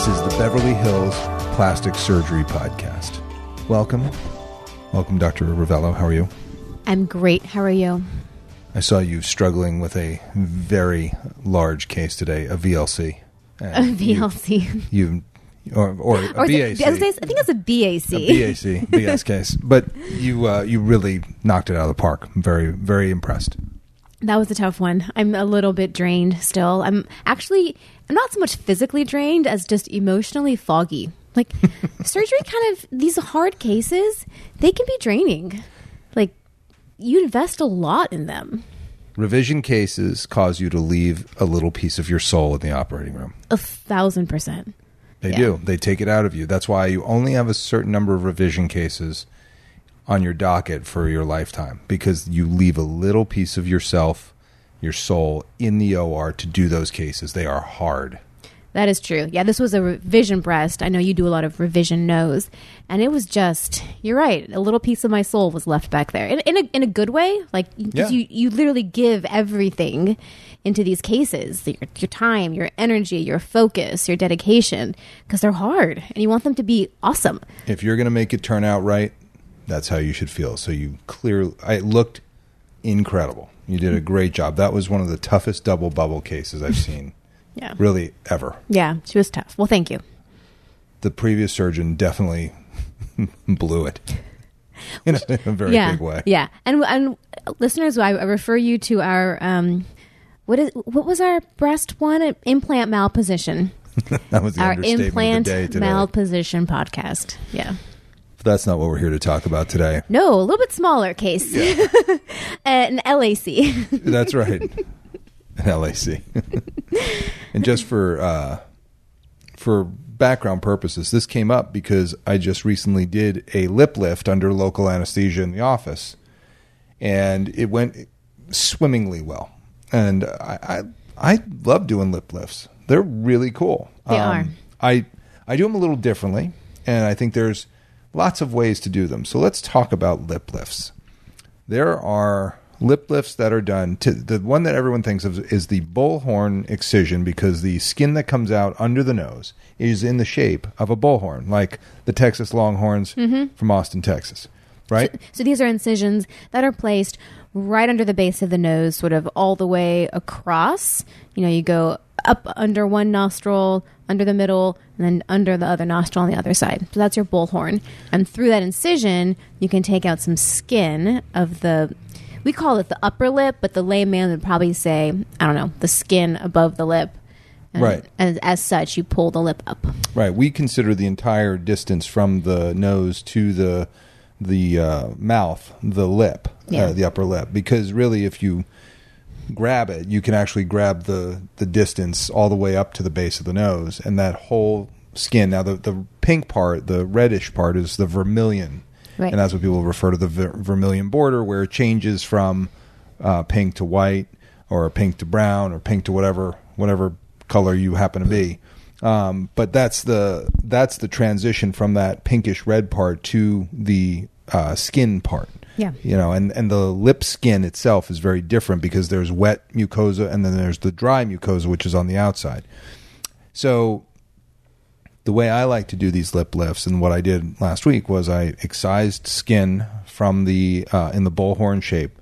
This is the Beverly Hills Plastic Surgery Podcast. Welcome. Welcome, Dr. Rovelo. How are you? I'm great. How are you? I saw you struggling with a very large case today, a VLC. A VLC. You, you or, or a Or BAC. it- I I think it's a BAC. a BAC, BS case. But you, uh, you really knocked it out of the park. I'm very, very impressed. That was a tough one. I'm a little bit drained still. I'm actually I'm not so much physically drained as just emotionally foggy. Like surgery kind of these hard cases, they can be draining. Like you invest a lot in them. Revision cases cause you to leave a little piece of your soul in the operating room. A thousand percent. They Yeah. do. They take it out of you. That's why you only have a certain number of revision cases on your docket for your lifetime because you leave a little piece of yourself, your soul in the OR to do those cases. They are hard. That is true. Yeah, this was a revision breast. I know you do a lot of revision nose, and it was just you're right. A little piece of my soul was left back there in, in a in a good way. Like Yeah. you you literally give everything into these cases your, your time, your energy, your focus, your dedication because they're hard, and you want them to be awesome. If you're going to make it turn out right, that's how you should feel. So you clearly, it looked incredible. You did a great job. That was one of the toughest double bubble cases I've seen, Yeah, really ever. yeah, she was tough. Well, thank you. The previous surgeon definitely blew it in a, in a very yeah, big way. yeah, and and listeners, I I refer you to our um. What is what was our breast one implant malposition? That was the our implant of the day today. malposition podcast. Yeah. But that's not what we're here to talk about today. No, a little bit smaller case. An LAC. That's right. An LAC. and just for uh, for background purposes, this came up because I just recently did a lip lift under local anesthesia in the office, and it went swimmingly well. And I I, I love doing lip lifts. They're really cool. Um, They are. I I do them a little differently, and I think there's lots of ways to do them. So let's talk about lip lifts. There are lip lifts that are done. To, the one that everyone thinks of is the bullhorn excision because the skin that comes out under the nose is in the shape of a bullhorn, like the Texas Longhorns mm-hmm. from Austin, Texas. Right? so these are incisions that are placed right under the base of the nose, sort of all the way across. You know, you go up under one nostril, under the middle, and then under the other nostril on the other side. So that's your bullhorn. And through that incision, you can take out some skin of the. We call it the upper lip, but the layman would probably say, I don't know, the skin above the lip. And, Right. And as such, you pull the lip up. Right. We consider the entire distance from the nose to the the uh, mouth, the lip, Yeah. uh, the upper lip, because really, if you grab it, you can actually grab the the distance all the way up to the base of the nose, and that whole skin. Now, the the pink part, the reddish part, is the vermilion, Right. and that's what people refer to the ver- vermilion border, where it changes from uh, pink to white, or pink to brown, or pink to whatever whatever color you happen to be. Um, but that's the that's the transition from that pinkish red part to the uh, skin part. Yeah. you know, and and the lip skin itself is very different because there's wet mucosa and then there's the dry mucosa, which is on the outside. So the way I like to do these lip lifts, and what I did last week was I excised skin from the uh, in the bullhorn shape,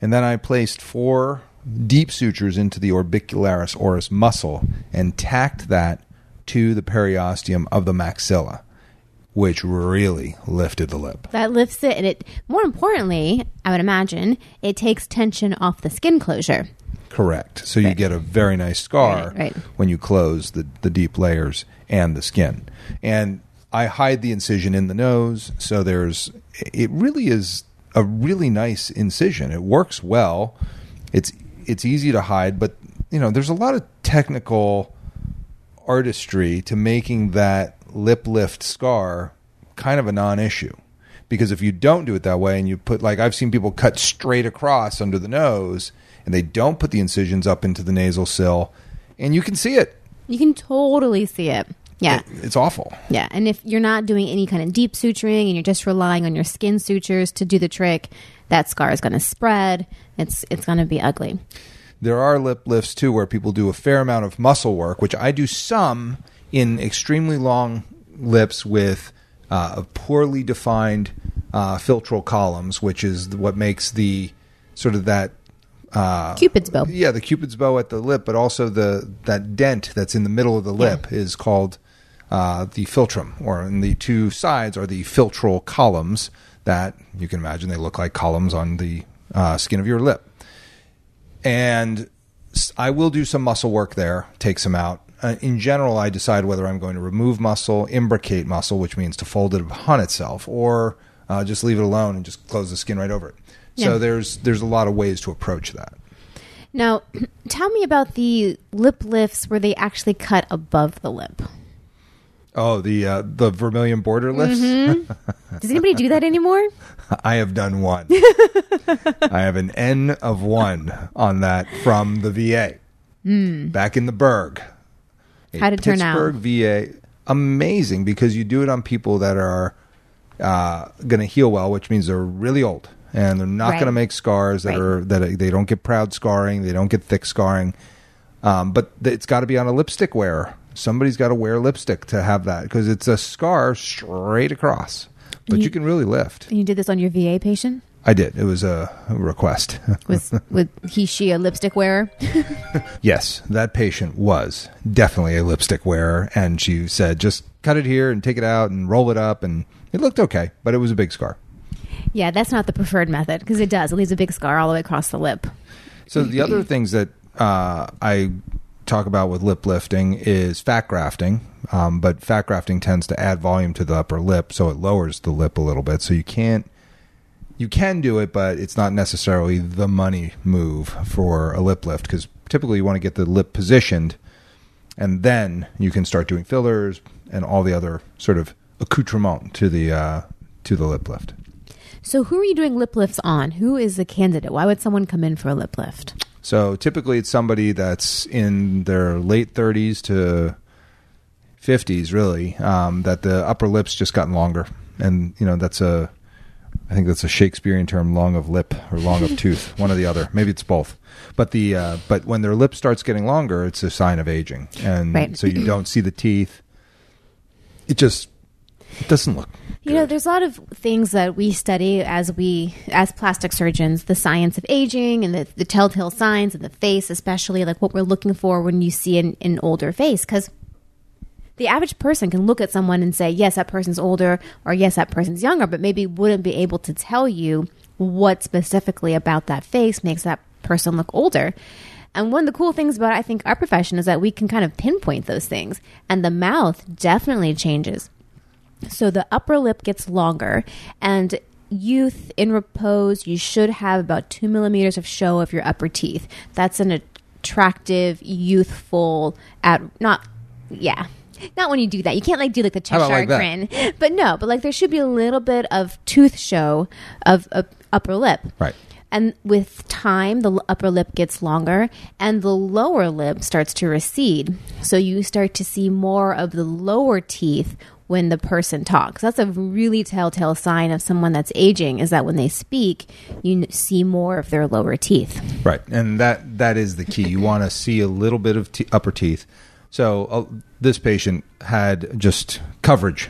and then I placed four deep sutures into the orbicularis oris muscle and tacked that to the periosteum of the maxilla, which really lifted the lip. That lifts it, and it. More importantly, I would imagine it takes tension off the skin closure. Correct. So you get a very nice scar Right, right. when you close the, the deep layers and the skin. And I hide the incision in the nose, so there's it really is a really nice incision. It works well. It's it's easy to hide, but you know, there's a lot of technical artistry to making that lip lift scar kind of a non-issue. Because if you don't do it that way and you put like I've seen people cut straight across under the nose and they don't put the incisions up into the nasal sill and you can see it. You can totally see it. Yeah. It- it's awful. Yeah, and if you're not doing any kind of deep suturing and you're just relying on your skin sutures to do the trick, that scar is going to spread. It's it's going to be ugly. There are lip lifts too where people do a fair amount of muscle work, which I do some in extremely long lips with uh, poorly defined uh, philtral columns, which is what makes the sort of that uh, Cupid's bow. yeah, the cupid's bow at the lip, but also the that dent that's in the middle of the lip is called uh, the philtrum, or in the two sides are the philtral columns that you can imagine they look like columns on the uh, skin of your lip. And I will do some muscle work there, take some out. Uh, in general, I decide whether I'm going to remove muscle, imbricate muscle, which means to fold it upon itself, or uh, just leave it alone and just close the skin right over it. So there's there's a lot of ways to approach that. Now, tell me about the lip lifts where they actually cut above the lip. Oh, the uh, the vermilion border lifts. Does anybody do that anymore? I have done one. I have an N of one on that from the VA back in the Berg. A How'd it turn out? Pittsburgh VA, amazing because you do it on people that are uh, going to heal well, which means they're really old and they're not Right. going to make scars that Right. are that they don't get proud scarring, they don't get thick scarring. Um, but th- it's got to be on a lipstick wearer. Somebody's got to wear lipstick to have that because it's a scar straight across. But you, You- can really lift. And you did this on your VA patient? I did. It was a request. Was with he she a lipstick wearer? yes, that patient was definitely a lipstick wearer, and she said, "Just cut it here and take it out and roll it up," and it looked okay, but it was a big scar. Yeah, that's not the preferred method because it does. It leaves a big scar all the way across the lip. So the other things that uh, I talk about with lip lifting is fat grafting, um, but fat grafting tends to add volume to the upper lip, so it lowers the lip a little bit. So you can't. You can do it, but it's not necessarily the money move for a lip lift because typically you want to get the lip positioned, and then you can start doing fillers and all the other sort of accoutrement to the uh, to the lip lift. So, who are you doing lip lifts on? Who is the candidate? Why would someone come in for a lip lift? So typically, it's somebody that's in their late 30s to 50s, really. Um, that the upper lip's just gotten longer, and you know that's a, I think that's a Shakespearean term, long of lip or long of tooth, one or the other. Maybe it's both. But the uh, but when their lip starts getting longer, it's a sign of aging, and Right. so you don't see the teeth. It just it doesn't look. You know, there's a lot of things that we study as we, as plastic surgeons, the science of aging and the, the telltale signs of the face, especially like what we're looking for when you see an, an older face. Because the average person can look at someone and say, yes, that person's older, or yes, that person's younger, but maybe wouldn't be able to tell you what specifically about that face makes that person look older. And one of the cool things about, I think, our profession is that we can kind of pinpoint those things. And the mouth definitely changes. So the upper lip gets longer, and youth in repose, you should have about two millimeters of show of your upper teeth. That's an attractive, youthful, at not, yeah. Not when you do that. You can't like do like the Cheshire like grin, but no. But like there should be a little bit of tooth show of, of upper lip, Right. and with time, the upper lip gets longer and the lower lip starts to recede. So you start to see more of the lower teeth when the person talks. That's a really telltale sign of someone that's aging is that when they speak, you see more of their lower teeth. Right, and that that is the key. You want to see a little bit of te- upper teeth. So uh, this patient had just coverage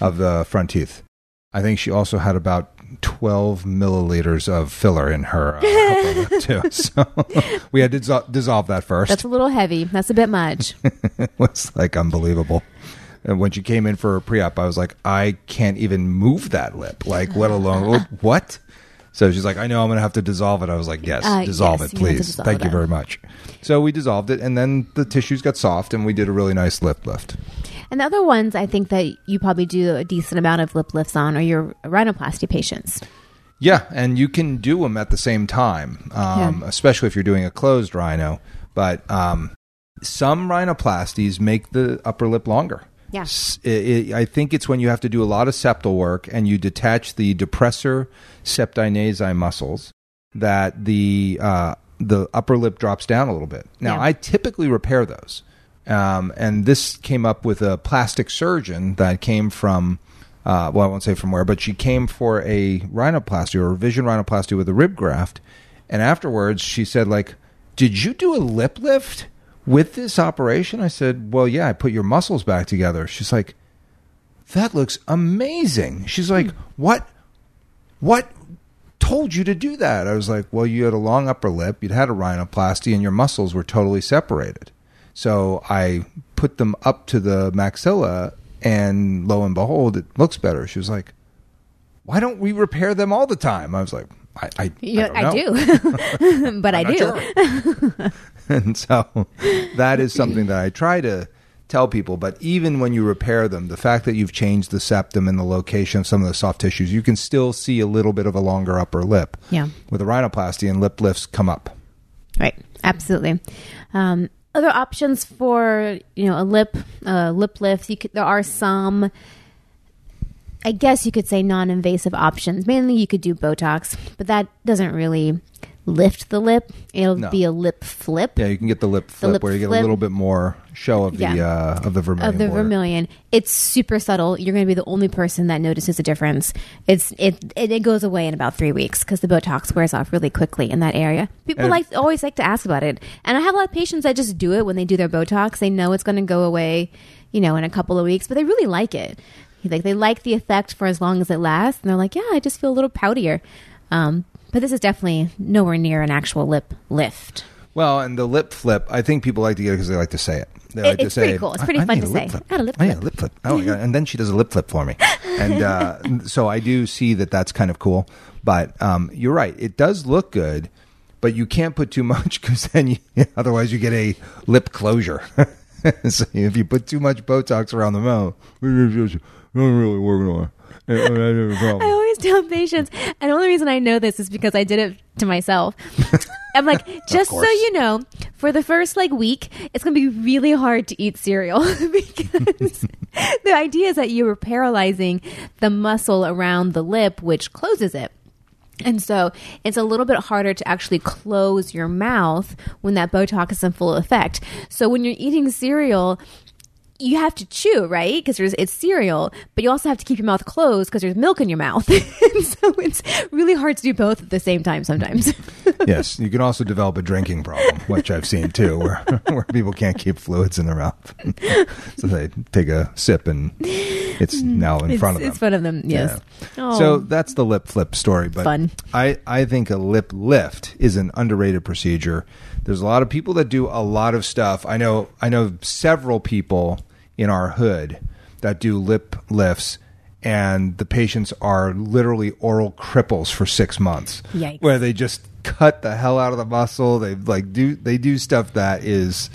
of the front teeth. I think she also had about twelve milliliters of filler in her uh, lip too. So we had to dissol- dissolve that first. That's a little heavy. That's a bit much. it was like unbelievable. And when she came in for a pre-op, I was like, I can't even move that lip. Like, let alone what? So she's like, I know I'm going to have to dissolve it. I was like, yes, Uh, dissolve yes, it, you have to please. dissolve Thank you it. very much. So we dissolved it, and then the tissues got soft, and we did a really nice lip lift. and the other ones I think that you probably do a decent amount of lip lifts on are your rhinoplasty patients. Yeah, and you can do them at the same time, um, Yeah. especially if you're doing a closed rhino. But um, some rhinoplasties make the upper lip longer. Yeah. I think it's when you have to do a lot of septal work and you detach the depressor septi nasi muscles that the uh, the upper lip drops down a little bit. Now, Yeah. I typically repair those, um, and this came up with a plastic surgeon that came from. Uh, well, I won't say from where, but she came for a rhinoplasty or revision rhinoplasty with a rib graft, and afterwards she said, "Like, did you do a lip lift with this operation? I said, well, yeah, I put your muscles back together. She's like, that looks amazing. She's like, hmm. what, what told you to do that? I was like, well, you had a long upper lip, you'd had a rhinoplasty, and your muscles were totally separated. So I put them up to the maxilla, and lo and behold, it looks better. She was like, why don't we repair them all the time? I was like, I, I, Yeah, I, I, don't know. do, but I do. sure. and so that is something that I try to tell people. But even when you repair them, the fact that you've changed the septum and the location of some of the soft tissues, you can still see a little bit of a longer upper lip. Yeah. With a rhinoplasty and lip lifts come up. Right. Absolutely. Um, other options for you know a lip uh, lip lift. You could, there are some. I guess you could say non-invasive options. Mainly, you could do Botox, but that doesn't really lift the lip. It'll No. be a lip flip. Yeah, you can get the lip flip lip where you get a little bit more show of the Yeah. uh, of the vermilion. of the border. vermilion. It's super subtle. You're going to be the only person that notices a difference. It's it it, it goes away in about three weeks because the Botox wears off really quickly in that area. People And- like always like to ask about it, and I have a lot of patients that just do it when they do their Botox. They know it's going to go away, you know, in a couple of weeks, but they really like it. Like they like the effect for as long as it lasts, and they're like, yeah, I just feel a little poutier. Um, but this is definitely nowhere near an actual lip lift. Well, and the lip flip, I think people like to get it because they like to say it. They It- like to it's pretty cool. It's pretty I fun need to say. flip. I had a lip I flip." a lip flip. Oh my god! And then she does a lip flip for me, and uh, so I do see that that's kind of cool. But um, you're right; it does look good, but you can't put too much because then you, otherwise you get a lip closure. so if you put too much Botox around the mouth, it's not really working on. it. I have a problem. I always tell patients, and the only reason I know this is because I did it to myself. I'm like, just so you know, for the first like week, it's going to be really hard to eat cereal because the idea is that you were paralyzing the muscle around the lip, which closes it. And so it's a little bit harder to actually close your mouth when that Botox is in full effect. So when you're eating cereal, you have to chew, right? Because there's it's cereal, but you also have to keep your mouth closed because there's milk in your mouth. so it's really hard to do both at the same time sometimes. yes, you can also develop a drinking problem, which I've seen too, where where people can't keep fluids in their mouth, so they take a sip and it's now in it's, front of them. it's front of them, yes. Oh, So that's the lip flip story. But Fun. I, I think a lip lift is an underrated procedure. There's a lot of people that do a lot of stuff. I know I know several people in our hood that do lip lifts and the patients are literally oral cripples for six months. Yikes. Where they just cut the hell out of the muscle. They like do they do stuff that is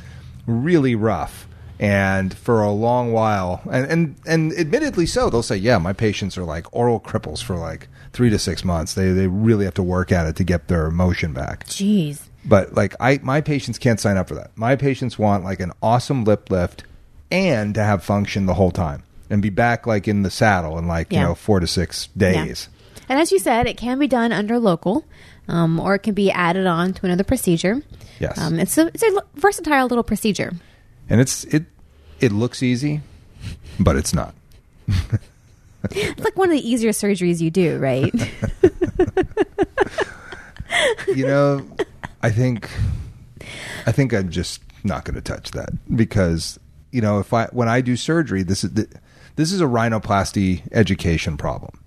really rough. And for a long while, and, and and admittedly so, they'll say, "Yeah, my patients are like oral cripples for like three to six months. They they really have to work at it to get their motion back." jeez. But like I, my patients can't sign up for that. My patients want like an awesome lip lift and to have function the whole time and be back like in the saddle in like you Yeah. know four to six days. And as you said, it can be done under local, um, or it can be added on to another procedure. Yes. Um, it's a it's a versatile little procedure. And it's it it looks easy, but it's not. It's like one of the easier surgeries you do, right? you know, I think I think I'm just not going to touch that because you know if I when I do surgery, this is the, this is a rhinoplasty education problem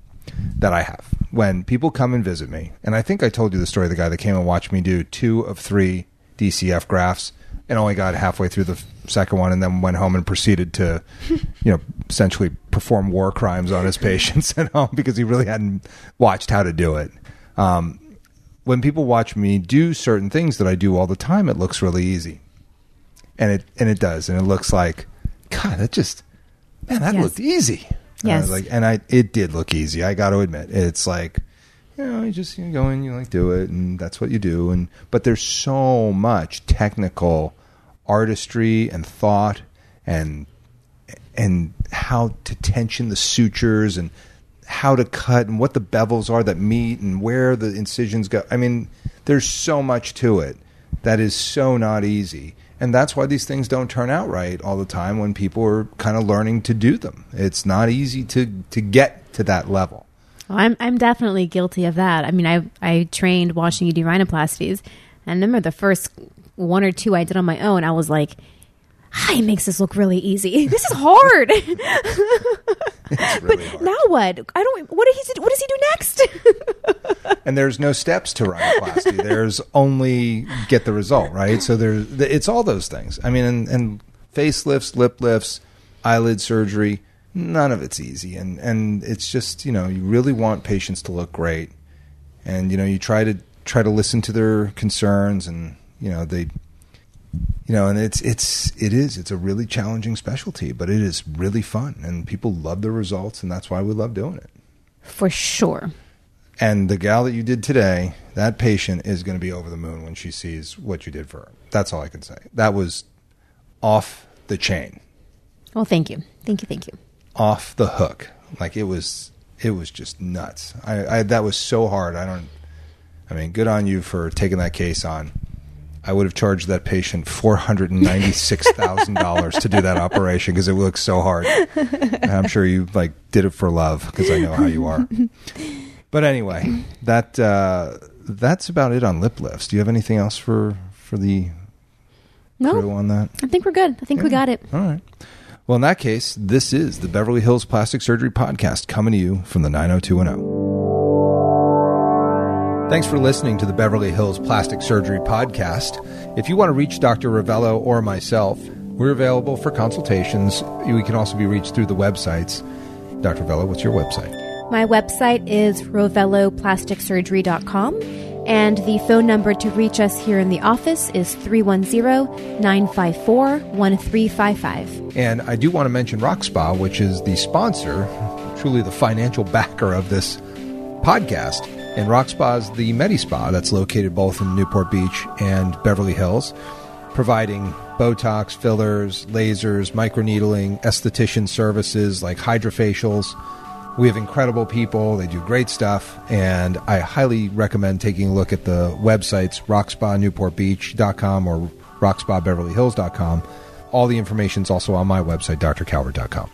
that I have. When people come and visit me, and I think I told you the story of the guy that came and watched me do two of three DCF grafts and only got halfway through the second one and then went home and proceeded to you know essentially perform war crimes on his patients at home because he really hadn't watched how to do it. Um, when people watch me do certain things that I do all the time, it looks really easy, and it and it does, and it looks like, God, that just man, that Yes. looked easy. And I Yes. was like, and I it did look easy. I got to admit, it's like, you know, you just you go in, you like do it, and that's what you do, and but there's so much technical artistry and thought and and how to tension the sutures and how to cut and what the bevels are that meet and where the incisions go. I mean, there's so much to it that is so not easy. And that's why these things don't turn out right all the time when people are kind of learning to do them. It's not easy to to get to that level. Well, I'm I'm definitely guilty of that. I mean, I I trained watching you do rhinoplasties, and I remember the first one or two I did on my own, I was like, he makes this look really easy. This is hard. Really hard. now what? I don't. What does he? What does he do next? and there's no steps to rhinoplasty. there's only get the result, right? So there's it's all those things. I mean, and, and facelifts, lip lifts, eyelid surgery, none of it's easy, and and it's just you know you really want patients to look great, and you know you try to try to listen to their concerns, and you know they. You know, and it's it's it is it's a really challenging specialty, but it is really fun, and people love the results, and that's why we love doing it. For sure. And the gal that you did today, that patient is going to be over the moon when she sees what you did for her. That's all I can say. That was off the chain, Well, thank you, thank you, thank you. off the hook. Like it was, it was just nuts. I, I that was so hard. I don't. I mean, good on you for taking that case on. I would have charged that patient four hundred and ninety six thousand dollars to do that operation because it looks so hard. And I'm sure you like did it for love because I know how you are. But anyway, that uh, that's about it on lip lifts. Do you have anything else for for the crew No, on that? I think we're good. I think we got it. All right. Well, in that case, this is the Beverly Hills Plastic Surgery Podcast coming to you from the 90210. Thanks for listening to the Beverly Hills Plastic Surgery Podcast. If you want to reach Dr. Rovelo or myself, we're available for consultations. We can also be reached through the websites. Dr. Rovelo, what's your website? My website is roveloplasticsurgery.com, and the phone number to reach us here in the office is 310 954 1355. And I do want to mention Rock Spa, which is the sponsor, truly the financial backer of this podcast. And Rock Spa is the Medi Spa that's located both in Newport Beach and Beverly Hills, providing Botox, fillers, lasers, microneedling, esthetician services like hydrofacials. We have incredible people. They do great stuff. And I highly recommend taking a look at the websites rockspanewportbeach.com or rockspabeverlyhills.com. All the information is also on my website, drcalvert.com.